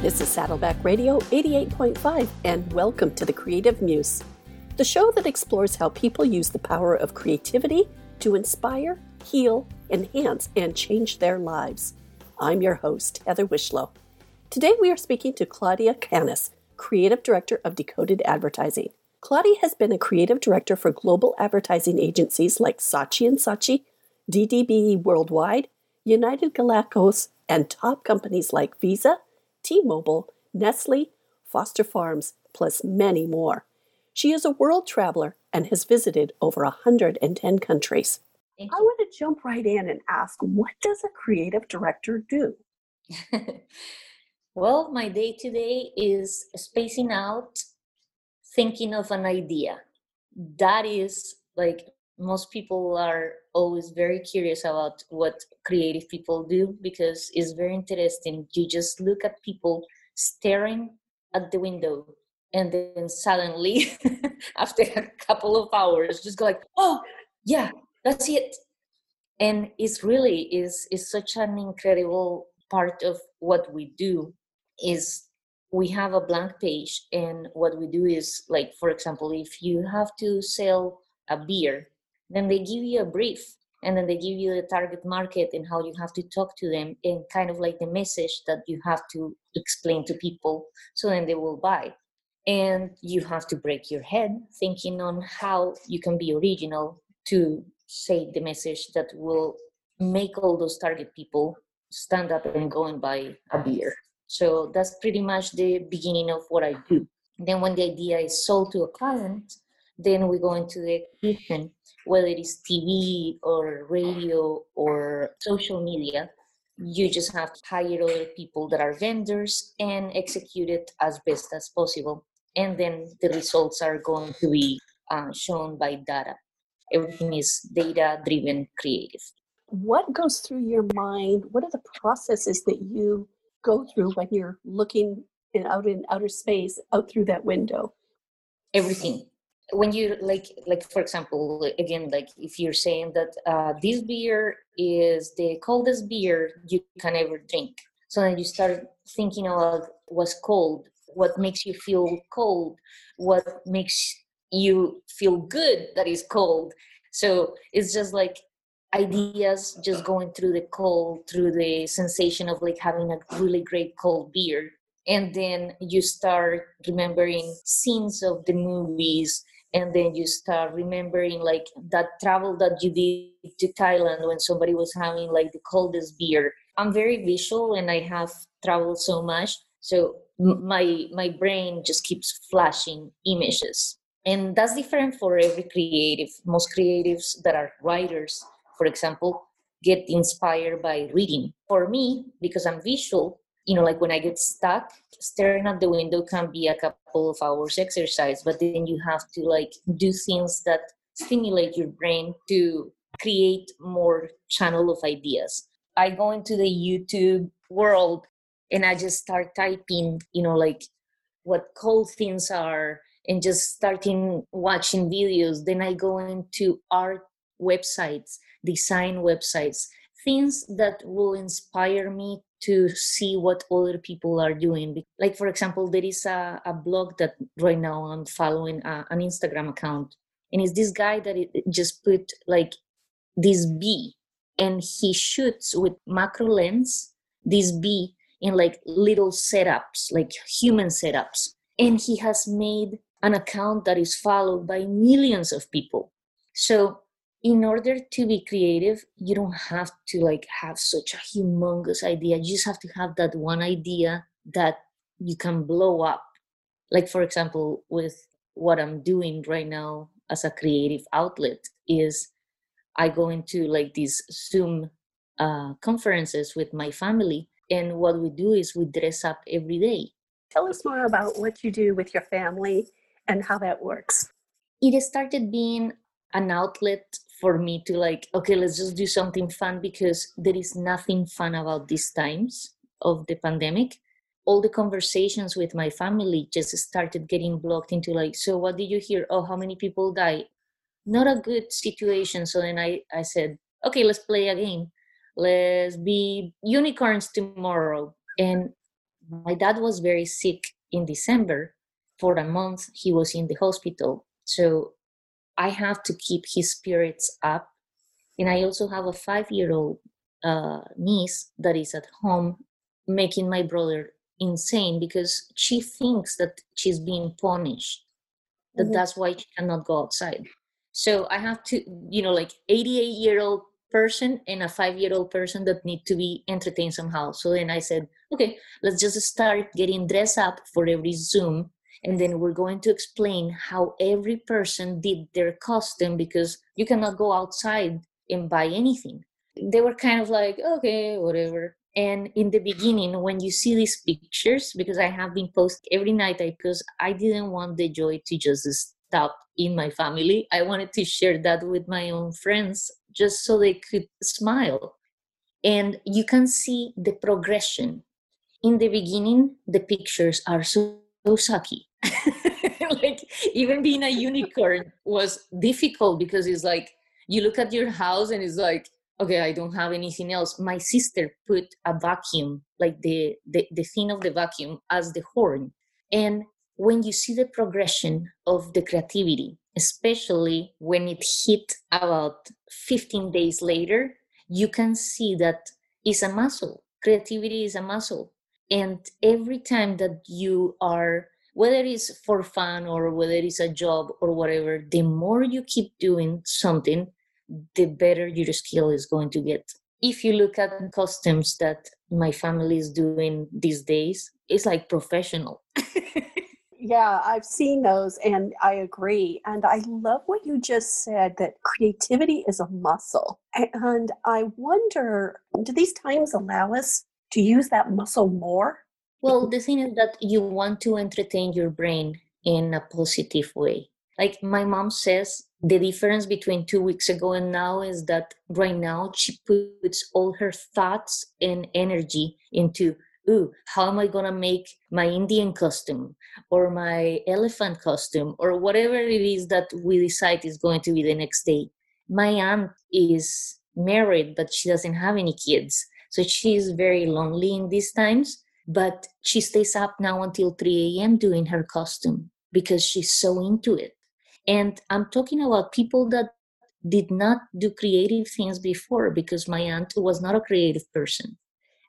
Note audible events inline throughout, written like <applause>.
This is Saddleback Radio 88.5, and welcome to the Creative Muse, the show that explores how people use the power of creativity to inspire, heal, enhance, and change their lives. I'm your host, Heather Wishlow. Today we are speaking to Claudia Canas, Creative Director of Decoded Advertising. Claudia has been a creative director for global advertising agencies like Saatchi & Saatchi, DDB Worldwide, United Galacticos, and top companies like Visa, T-Mobile, Nestle, Foster Farms, plus many more. She is a world traveler and has visited over 110 countries. I want to jump right in and ask what does a creative director do? <laughs> well, my day to day is spacing out, thinking of an idea. That is like most people are always very curious about what creative people do because it's very interesting. You just look at people staring at the window and then suddenly <laughs> after a couple of hours just go like oh yeah that's it and it's really is is such an incredible part of what we do is we have a blank page and what we do is like for example if you have to sell a beer then they give you a brief and then they give you the target market and how you have to talk to them and kind of like the message that you have to explain to people. So then they will buy. And you have to break your head thinking on how you can be original to say the message that will make all those target people stand up and go and buy a beer. So that's pretty much the beginning of what i do. Then when the idea is sold to a client then we go into the execution whether it is TV or radio or social media, you just have to hire other people that are vendors and execute it as best as possible. And then the results are going to be uh, shown by data. Everything is data driven creative. What goes through your mind? What are the processes that you go through when you're looking in, out in outer space, out through that window? Everything when you like like for example again like if you're saying that uh, this beer is the coldest beer you can ever drink. So then you start thinking about what's cold what makes you feel cold what makes you feel good that is cold. So it's just like ideas just going through the cold through the sensation of like having a really great cold beer. And then you start remembering scenes of the movies and then you start remembering like that travel that you did to thailand when somebody was having like the coldest beer. I'm very visual and i have traveled so much so my my brain just keeps flashing images. And that's different for every creative. Most creatives that are writers for example get inspired by reading. For me because i'm visual you know like when i get stuck staring at the window can be a couple of hours exercise but then you have to like do things that stimulate your brain to create more channel of ideas. I go into the youtube world and i just start typing you know like what cool things are and just starting watching videos. Then i go into art websites design websites things that will inspire me to see what other people are doing. Like, for example, there is a, a blog that right now I'm following uh, an Instagram account, and it's this guy that it just put like this bee, and he shoots with macro lens this bee in like little setups, like human setups. And he has made an account that is followed by millions of people. So in order to be creative you don't have to like have such a humongous idea. You just have to have that one idea that you can blow up. Like for example with what i'm doing right now as a creative outlet is i go into like these zoom uh, conferences with my family and what we do is we dress up every day. Tell us more about what you do with your family and how that works. It started being an outlet for me to like okay let's just do something fun because there is nothing fun about these times of the pandemic. All the conversations with my family just started getting blocked into like so what did you hear? Oh how many people died? Not a good situation. So then i i said okay let's play a game. Let's be unicorns tomorrow. And my dad was very sick in December. For a month, he was in the hospital. So I have to keep his spirits up. And I also have a five year old uh, niece that is at home making my brother insane because she thinks that she's being punished that mm-hmm. that's why she cannot go outside so i have to you know like 88 year old person and a five year old person that need to be entertained somehow so then i said okay let's just start getting dressed up for every zoom and then we're going to explain how every person did their costume because you cannot go outside and buy anything. They were kind of like okay whatever. And in the beginning when you see these pictures because i have been posting every night because i didn't want the joy to just stop in my family. I wanted to share that with my own friends just so they could smile. And you can see the progression. In the beginning the pictures are so, so sucky <laughs> like even being a unicorn was difficult because it's like you look at your house and it's like okay i don't have anything else. My sister put a vacuum like the, the the thing of the vacuum as the horn. And when you see the progression of the creativity especially when it hit about 15 days later you can see that it's a muscle. Creativity is a muscle. And every time that you are whether it's for fun or whether it's a job or whatever the more you keep doing something the better your skill is going to get. If you look at costumes that my family is doing these days, it's like professional. <laughs> yeah, I've seen those and I agree. And I love what you just said that creativity is a muscle. And I wonder do these times allow us to use that muscle more? Well, the thing is that you want to entertain your brain in a positive way. Like my mom says, the difference between two weeks ago and now is that right now she puts all her thoughts and energy into ooh how am i going to make my indian costume or my elephant costume or whatever it is that we decide is going to be the next day? My aunt is married but she doesn't have any kids. So she's very lonely in these times but she stays up now until 3 a.m doing her costume because she's so into it and I'm talking about people that did not do creative things before because my aunt was not a creative person.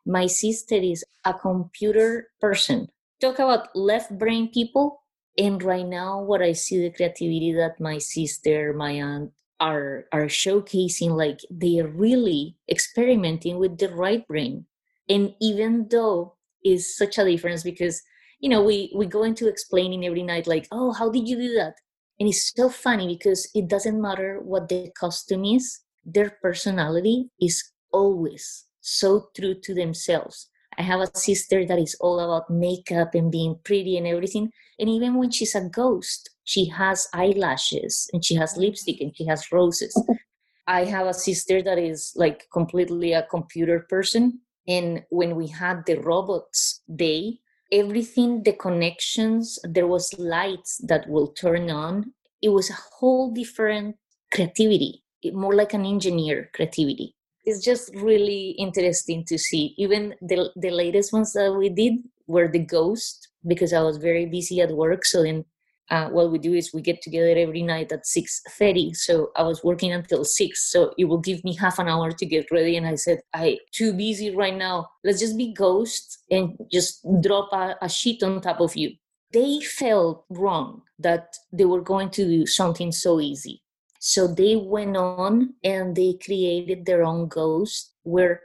My sister is a computer person. Talk about left brain people. And right now, what I see the creativity that my sister, my aunt are are showcasing, like they are really experimenting with the right brain. And even though is such a difference because you know we we go into explaining every night like oh how did you do that and it's so funny because it doesn't matter what the costume is, their personality is always so true to themselves. I have a sister that is all about makeup and being pretty and everything. And even when she's a ghost, she has eyelashes and she has lipstick and she has roses. <laughs> I have a sister that is like completely a computer person. And when we had the robots day, everything the connections there was lights that will turn on. It was a whole different creativity more like an engineer creativity. It's just really interesting to see. Even the, the latest ones that we did were the ghost because i was very busy at work so then uh, what we do is we get together every night at 6.30 so i was working until 6 so it will give me half an hour to get ready. And i said i too busy right now. Let's just be ghosts and just drop a, a sheet on top of you. They felt wrong that they were going to do something so easy. So they went on and they created their own ghost where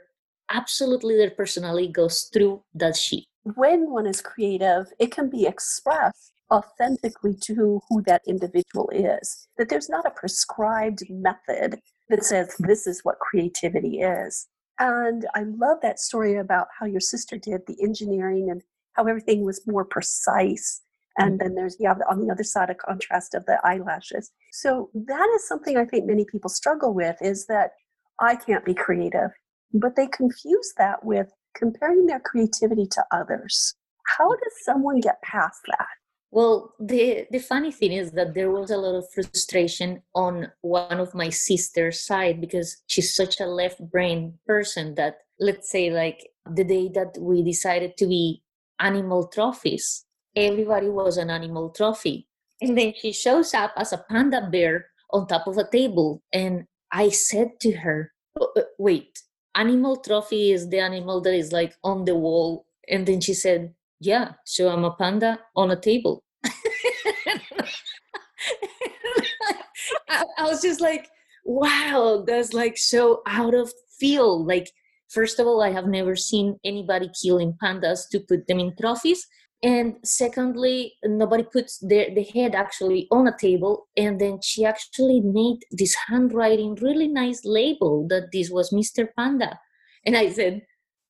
absolutely their personality goes through that sheet. When one is creative it can be expressed authentically to who that individual is. That there's not a prescribed method that says this is what creativity is. And I love that story about how your sister did the engineering and how everything was more precise. And mm. then there's, yeah, on the other side, a contrast of the eyelashes. So that is something I think many people struggle with is that I can't be creative. But they confuse that with comparing their creativity to others. How mm. does someone get past that? Well, the the funny thing is that there was a lot of frustration on one of my sister's side because she's such a left brain person that let's say like the day that we decided to be animal trophies. Everybody was an animal trophy. And then she shows up as a panda bear on top of a table. And I said to her, oh, uh, wait, animal trophy is the animal that is like on the wall. And then she said, yeah, so I'm a panda on a table. I, was just like, wow, that's like so out of feel. Like, first of all, I have never seen anybody killing pandas to put them in trophies. And secondly nobody puts their the head actually on a table. And then she actually made this handwriting really nice label that this was mr panda. And i said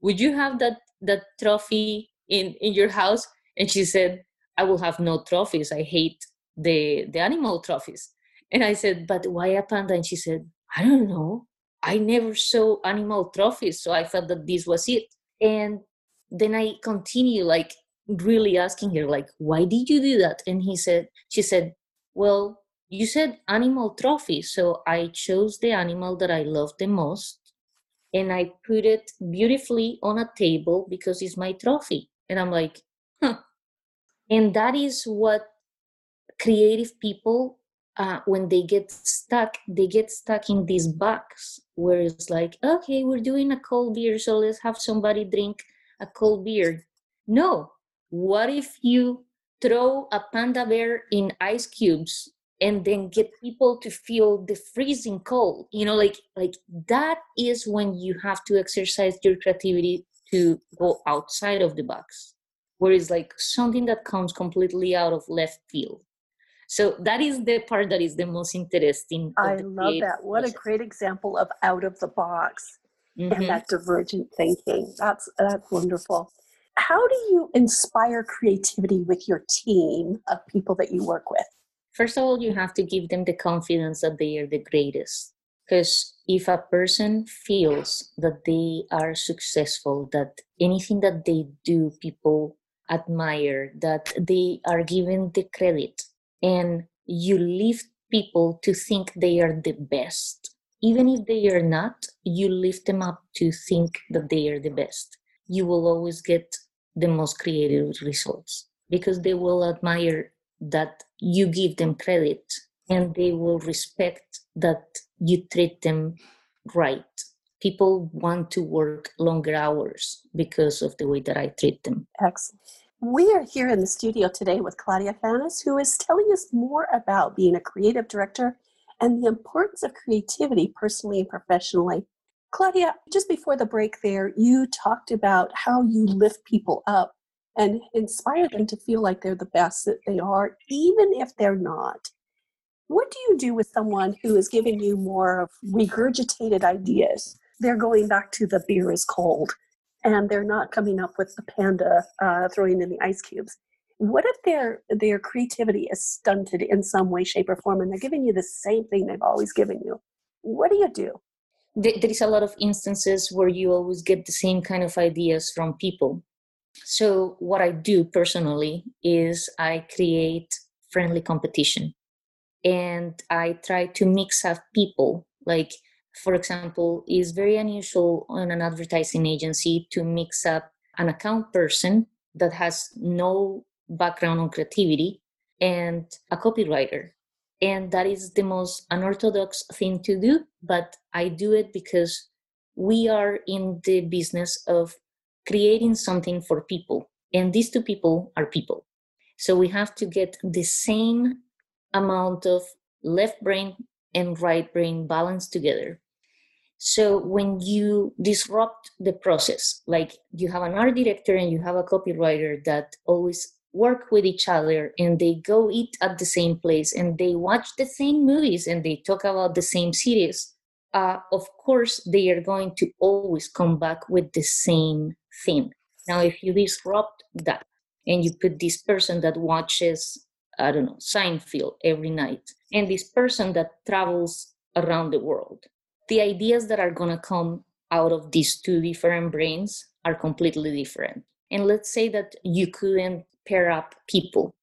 would you have that that trophy in in your house? And she said i will have no trophies. I hate the the animal trophies and i said but why a panda? And she said i don't know. I never saw animal trophies so i thought that this was it. And then i continue like really asking her like why did you do that? And he said she said well you said animal trophy so i chose the animal that i love the most and i put it beautifully on a table because it's my trophy. And i'm like huh. And that is what creative people uh, when they get stuck they get stuck in this box where it's like okay we're doing a cold beer so let's have somebody drink a cold beer. No. What if you throw a panda bear in ice cubes and then get people to feel the freezing cold? You know like like that is when you have to exercise your creativity to go outside of the box where it's like something that comes completely out of left field so that is the part that is the most interesting i love that what process. a great example of out of the box mm-hmm. and that divergent thinking that's that's wonderful how do you inspire creativity with your team of people that you work with? First of all, you have to give them the confidence that they are the greatest. Because if a person feels that they are successful, that anything that they do, people admire, that they are given the credit, and you lift people to think they are the best, even if they are not, you lift them up to think that they are the best. You will always get the most creative results because they will admire that you give them credit and they will respect that you treat them right. People want to work longer hours because of the way that I treat them. Excellent. We are here in the studio today with Claudia Canas, who is telling us more about being a creative director and the importance of creativity personally and professionally. Claudia, just before the break there, you talked about how you lift people up and inspire them to feel like they're the best that they are, even if they're not. What do you do with someone who is giving you more of regurgitated ideas? They're going back to the beer is cold and they're not coming up with the panda uh, throwing in the ice cubes. What if their their creativity is stunted in some way, shape, or form, and they're giving you the same thing they've always given you? What do you do? there is a lot of instances where you always get the same kind of ideas from people so what i do personally is i create friendly competition and i try to mix up people like for example is very unusual in an advertising agency to mix up an account person that has no background on creativity and a copywriter. And that is the most unorthodox thing to do but i do it because we are in the business of creating something for people and these two people are people. So we have to get the same amount of left brain and right brain balance together so when you disrupt the process like you have an art director and you have a copywriter that always work with each other and they go eat at the same place and they watch the same movies and they talk about the same series, uh, of course, they are going to always come back with the same thing. Now, if you disrupt that and you put this person that watches, I don't know, Seinfeld every night, and this person that travels around the world, the ideas that are going to come out of these two different brains are completely different. And let's say that you couldn't pair up people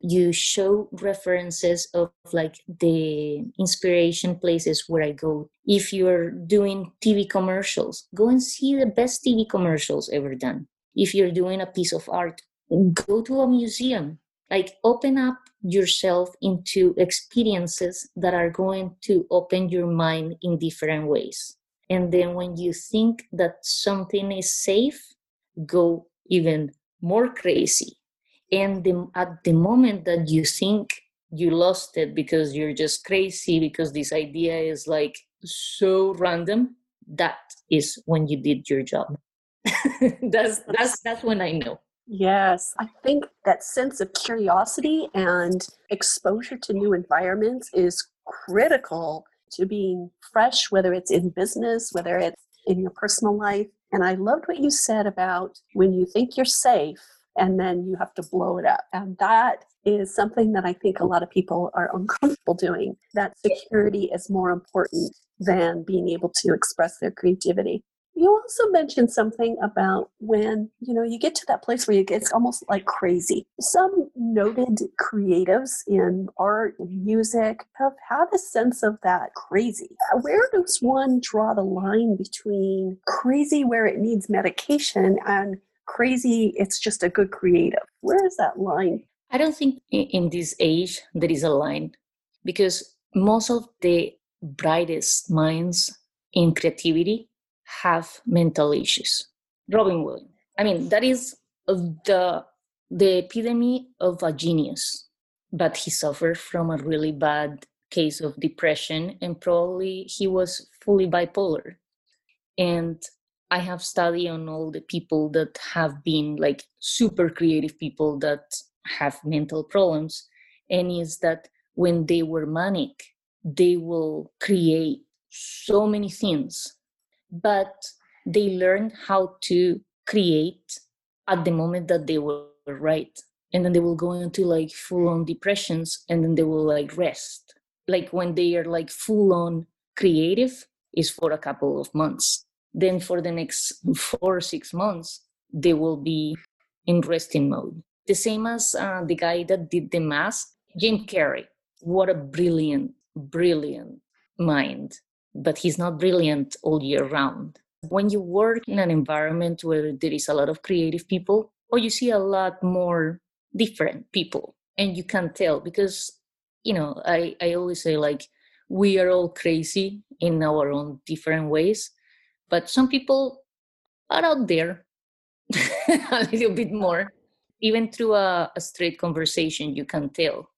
you show references of like the inspiration places where I go. If you're doing TV commercials, go and see the best TV commercials ever done. if you're doing a piece of art go to a museum like open up yourself into experiences that are going to open your mind in different ways. And then when you think that something is safe go even more crazy. And the, at the moment that you think you lost it because you're just crazy because this idea is like so random that is when you did your job. <laughs> That's that's that's when i know yes i think that sense of curiosity and exposure to new environments is critical to being fresh whether it's in business whether it's in your personal life and i loved what you said about when you think you're safe and then you have to blow it up. And that is something that I think a lot of people are uncomfortable doing. That security is more important than being able to express their creativity. You also mentioned something about when, you know, you get to that place where you get, it's almost like crazy. Some noted creatives in art and music have had a sense of that crazy. Where does one draw the line between crazy where it needs medication and crazy, it's just a good creative. Where is that line? I don't think in this age there is a line because most of the brightest minds in creativity have mental issues. Robin Williams. I mean, that is the the epitome of a genius, but he suffered from a really bad case of depression and probably he was fully bipolar. And I have studied on all the people that have been like super creative people that have mental problems, and is that when they were manic, they will create so many things, but they learn how to create at the moment that they were right. And then they will go into like full on depressions and then they will like rest. Like when they are like full on creative is for a couple of months then for the next four or six months, they will be in resting mode. The same as uh, the guy that did the mask, Jim Carrey. What a brilliant, brilliant mind. But he's not brilliant all year round. When you work in an environment where there is a lot of creative people, or you see a lot more different people, and you can tell because, you know, I, I always say, like, we are all crazy in our own different ways but some people are out there <laughs> a little bit more even through a, a, straight conversation you can tell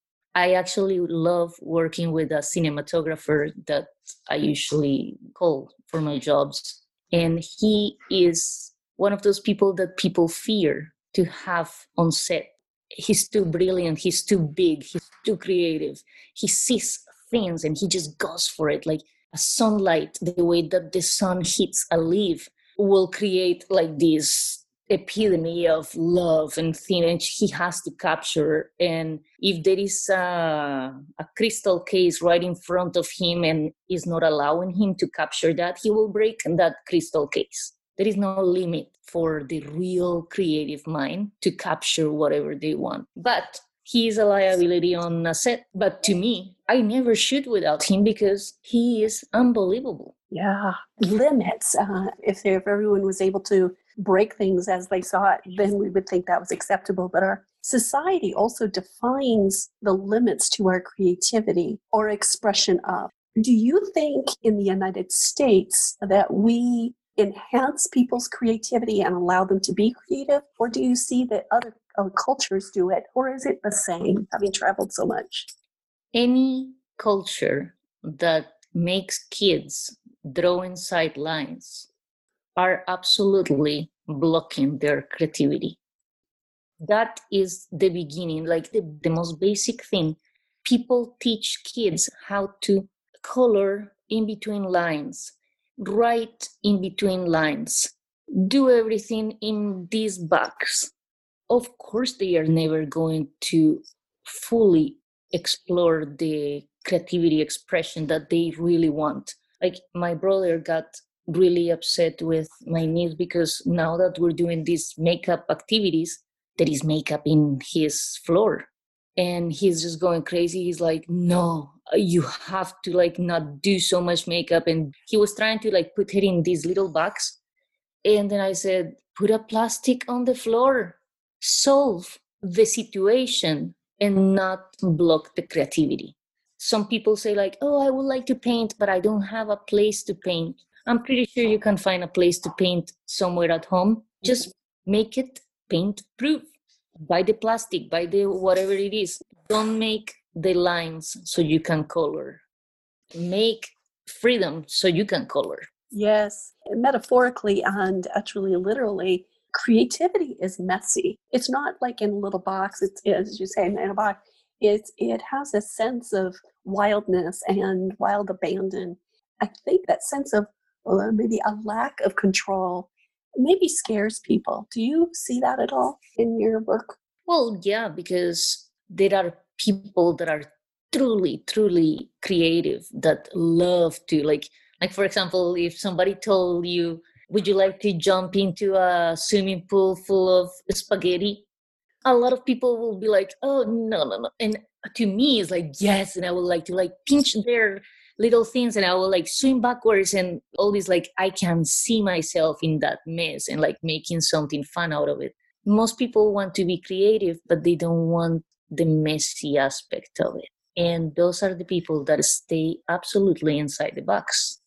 i actually love working with a cinematographer that i usually call for my jobs. And he is one of those people that people fear to have on set. He's too brilliant he's too big he's too creative. He sees things and he just goes for it. Like a sunlight, the way that the sun hits a leaf, will create like this epitome of love and thing he has to capture and if there is a, a, crystal case right in front of him and is not allowing him to capture that he will break that crystal case there is no limit for the real creative mind to capture whatever they want but he is a liability on a set. But to me, I never shoot without him because he is unbelievable. Yeah, limits. Uh, if, if everyone was able to break things as they saw it, then we would think that was acceptable. But our society also defines the limits to our creativity or expression of. Do you think in the United States that we enhance people's creativity and allow them to be creative? Or do you see that other cultures do it? Or is it the same, having traveled so much? Any culture that makes kids draw inside lines are absolutely blocking their creativity. That is the beginning, like the, the most basic thing. People teach kids how to color in between lines, write in between lines, do everything in these box. Of course, they are never going to fully explore the creativity expression that they really want. Like my brother got really upset with my niece because now that we're doing these makeup activities, there is makeup in his floor. And he's just going crazy. He's like, no, you have to like not do so much makeup and he was trying to like put it in this little box And then I said, put a plastic on the floor, solve the situation and not block the creativity. Some people say, like, oh, I would like to paint, but I don't have a place to paint. I'm pretty sure you can find a place to paint somewhere at home. Just make it paint proof. Buy the plastic, buy the whatever it is. Don't make the lines so you can color. Make freedom so you can color. Yes, metaphorically and uh, actually literally, creativity is messy. It's not like in a little box. It's as you say in a box. It's it has a sense of wildness and wild abandon. I think that sense of maybe a lack of control maybe scares people. Do you see that at all in your work? Well, yeah, because there are people that are truly, truly creative that love to like like for example, if somebody told you, would you like to jump into a swimming pool full of spaghetti? A lot of people will be like, oh no, no, no. And to me it's like yes, and I would like to like pinch their little things and I will like swim backwards and all this like I can see myself in that mess and like making something fun out of it. Most people want to be creative, but they don't want the messy aspect of it. And those are the people that stay absolutely inside the box.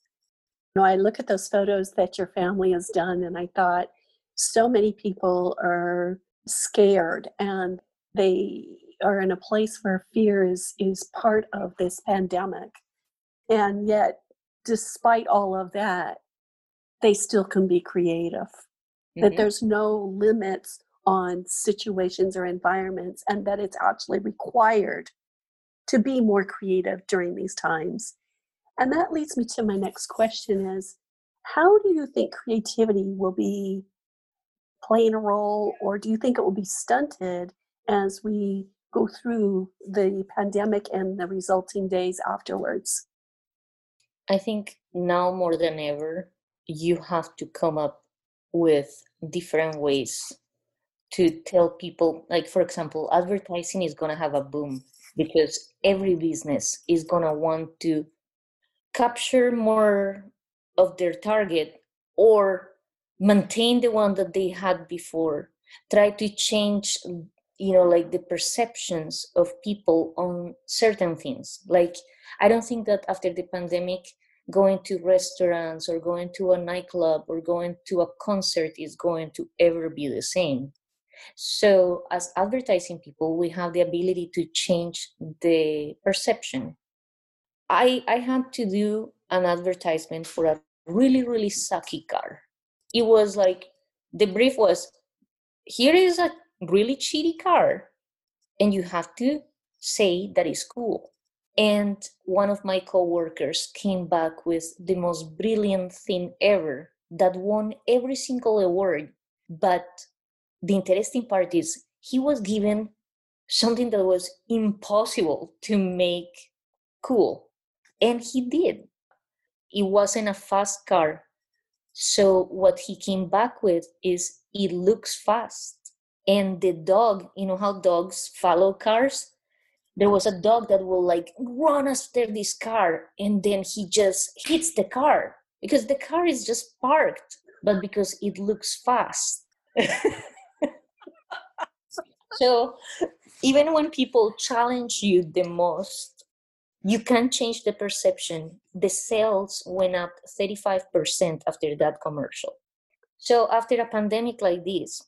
Know, I look at those photos that your family has done and I thought so many people are scared and they are in a place where fear is is part of this pandemic and yet despite all of that they still can be creative. Mm-hmm. that there's no limits on situations or environments and that it's actually required to be more creative during these times. And that leads me to my next question is how do you think creativity will be playing a role or do you think it will be stunted as we go through the pandemic and the resulting days afterwards I think now more than ever, you have to come up with different ways to tell people. Like, for example, advertising is going to have a boom because every business is going to want to capture more of their target or maintain the one that they had before try to change you know like the perceptions of people on certain things like i don't think that after the pandemic going to restaurants or going to a nightclub or going to a concert is going to ever be the same. So, as advertising people, we have the ability to change the perception. I, I had to do an advertisement for a really, really sucky car. It was like the brief was here is a really cheaty car, and you have to say that it's cool and one of my coworkers came back with the most brilliant thing ever that won every single award. But the interesting part is he was given something that was impossible to make cool and he did. It wasn't a fast car. So what he came back with is it looks fast. And the dog you know how dogs follow cars there was a dog that will like run after this car and then he just hits the car because the car is just parked but because it looks fast. <laughs> So even when people challenge you the most you can change the perception the sales went up 35% after that commercial. So after a pandemic like this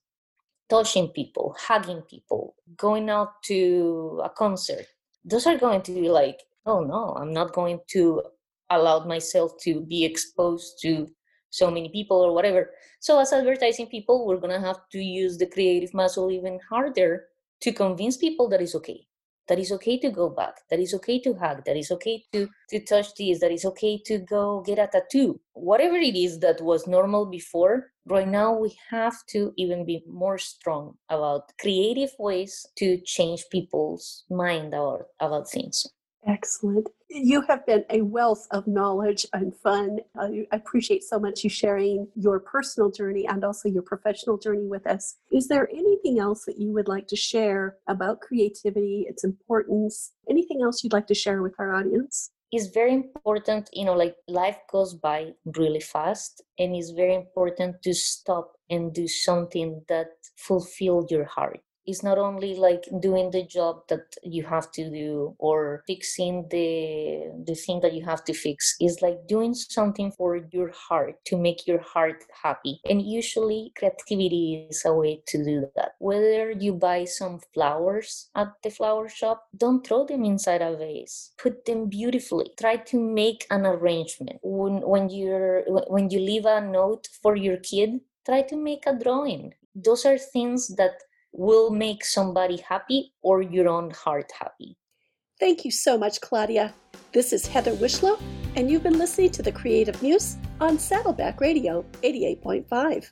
touching people, hugging people, going out to a concert. Those are going to be like, oh no, I'm not going to allow myself to be exposed to so many people or whatever. So, as advertising people, we're going to have to use the creative muscle even harder to convince people that it's okay that is okay to go back that is okay to hug that is okay to to touch this that is okay to go get a tattoo. Whatever it is that was normal before right now we have to even be more strong about creative ways to change people's mind about about things Excellent. You have been a wealth of knowledge and fun. Uh, I appreciate so much you sharing your personal journey and also your professional journey with us. Is there anything else that you would like to share about creativity, its importance, anything else you'd like to share with our audience? it's very important you know like life goes by really fast and it's very important to stop and do something that fulfill your heart it's not only like doing the job that you have to do or fixing the the thing that you have to fix it's like doing something for your heart to make your heart happy. And usually creativity is a way to do that. Whether you buy some flowers at the flower shop don't throw them inside a vase. Put them beautifully. Try to make an arrangement. When when you're when you leave a note for your kid try to make a drawing. Those are things that will make somebody happy or your own heart happy. Thank you so much, Claudia. This is Heather Wishlow, and you've been listening to The Creative Muse on Saddleback Radio 88.5.